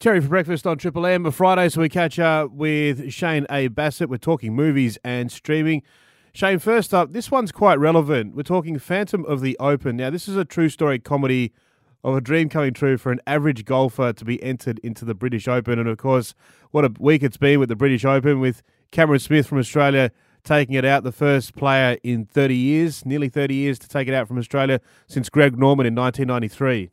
Terry for breakfast on Triple M. A Friday, so we catch up with Shane A. Bassett. We're talking movies and streaming. Shane, first up, this one's quite relevant. We're talking Phantom of the Open. Now, this is a true story comedy of a dream coming true for an average golfer to be entered into the British Open. And of course, what a week it's been with the British Open, with Cameron Smith from Australia taking it out, the first player in 30 years, nearly 30 years to take it out from Australia since Greg Norman in 1993.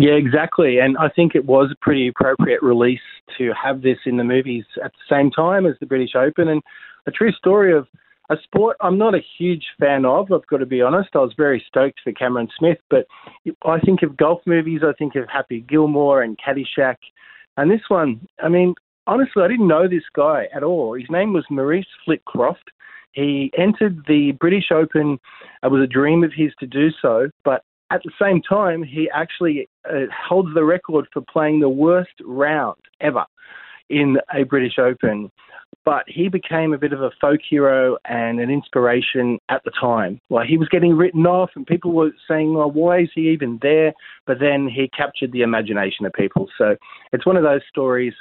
Yeah, exactly. And I think it was a pretty appropriate release to have this in the movies at the same time as the British Open and a true story of a sport I'm not a huge fan of, I've got to be honest. I was very stoked for Cameron Smith, but I think of golf movies, I think of Happy Gilmore and Caddyshack. And this one, I mean, honestly, I didn't know this guy at all. His name was Maurice Flitcroft. He entered the British Open. It was a dream of his to do so, but at the same time, he actually uh, holds the record for playing the worst round ever in a British Open. But he became a bit of a folk hero and an inspiration at the time. Like he was getting written off, and people were saying, "Well, why is he even there?" But then he captured the imagination of people. So it's one of those stories,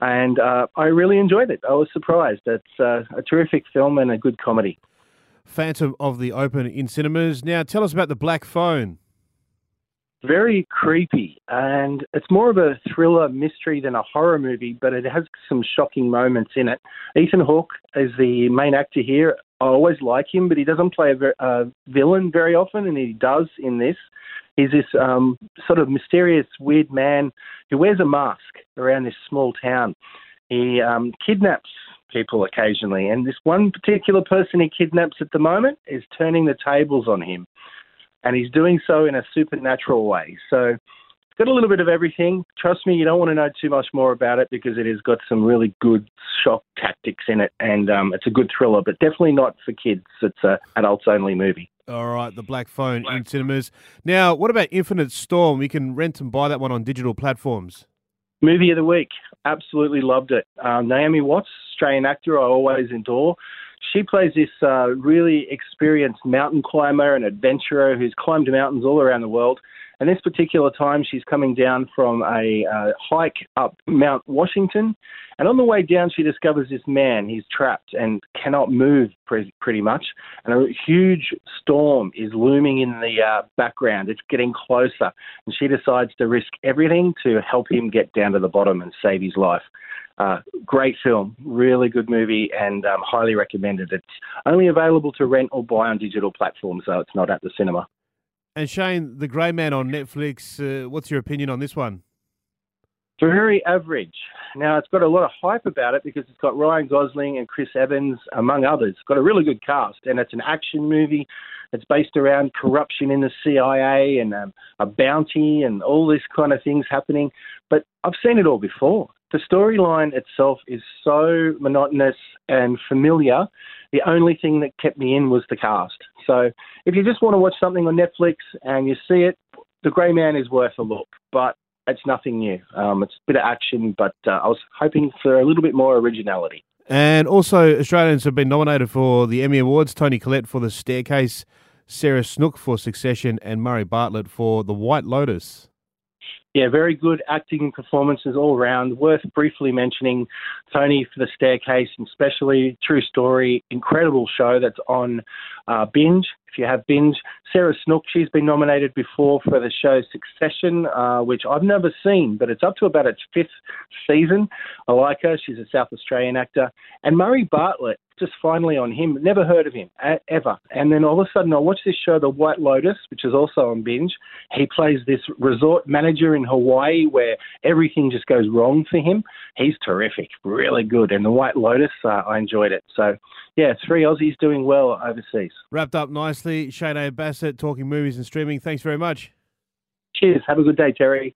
and uh, I really enjoyed it. I was surprised. It's uh, a terrific film and a good comedy. Phantom of the Open in cinemas. Now, tell us about the Black Phone very creepy, and it's more of a thriller mystery than a horror movie, but it has some shocking moments in it. Ethan Hawke is the main actor here. I always like him, but he doesn't play a, a villain very often, and he does in this. He's this um, sort of mysterious, weird man who wears a mask around this small town. He um, kidnaps people occasionally, and this one particular person he kidnaps at the moment is turning the tables on him and he's doing so in a supernatural way. So it's got a little bit of everything. Trust me, you don't want to know too much more about it because it has got some really good shock tactics in it, and um, it's a good thriller, but definitely not for kids. It's a adults only movie. All right, the Black Phone Black. in cinemas. Now, what about Infinite Storm? We can rent and buy that one on digital platforms. Movie of the week. Absolutely loved it. Um, Naomi Watts, Australian actor, I always adore she plays this uh, really experienced mountain climber and adventurer who's climbed mountains all around the world. And this particular time, she's coming down from a uh, hike up Mount Washington. And on the way down, she discovers this man. He's trapped and cannot move pre- pretty much. And a huge storm is looming in the uh, background. It's getting closer. And she decides to risk everything to help him get down to the bottom and save his life. Uh, great film, really good movie, and um, highly recommended. It's only available to rent or buy on digital platforms, so it's not at the cinema. And Shane, The Grey Man on Netflix, uh, what's your opinion on this one? Very average. Now, it's got a lot of hype about it because it's got Ryan Gosling and Chris Evans, among others. It's got a really good cast, and it's an action movie. It's based around corruption in the CIA and um, a bounty and all this kind of things happening. But I've seen it all before the storyline itself is so monotonous and familiar. The only thing that kept me in was the cast. So if you just want to watch something on Netflix and you see it, The Grey Man is worth a look, but it's nothing new. Um, it's a bit of action, but uh, I was hoping for a little bit more originality. And also, Australians have been nominated for the Emmy Awards. Toni Collette for The Staircase, Sarah Snook for Succession, and Murray Bartlett for The White Lotus yeah, very good acting performances all around. Worth briefly mentioning Toni for the staircase, and especially True Story, incredible show that's on uh, Binge. If you have Binge, Sarah Snook, she's been nominated before for the show Succession, uh, which I've never seen, but it's up to about its fifth season. I like her. She's a South Australian actor. And Murray Bartlett, just finally on him. Never heard of him ever. And then all of a sudden, I watched this show, The White Lotus, which is also on binge. He plays this resort manager in Hawaii where everything just goes wrong for him. He's terrific, really good. And The White Lotus, uh, I enjoyed it. So, yeah, three Aussies doing well overseas. Wrapped up nicely. Shane A. Bassett talking movies and streaming. Thanks very much. Cheers. Have a good day, Terry.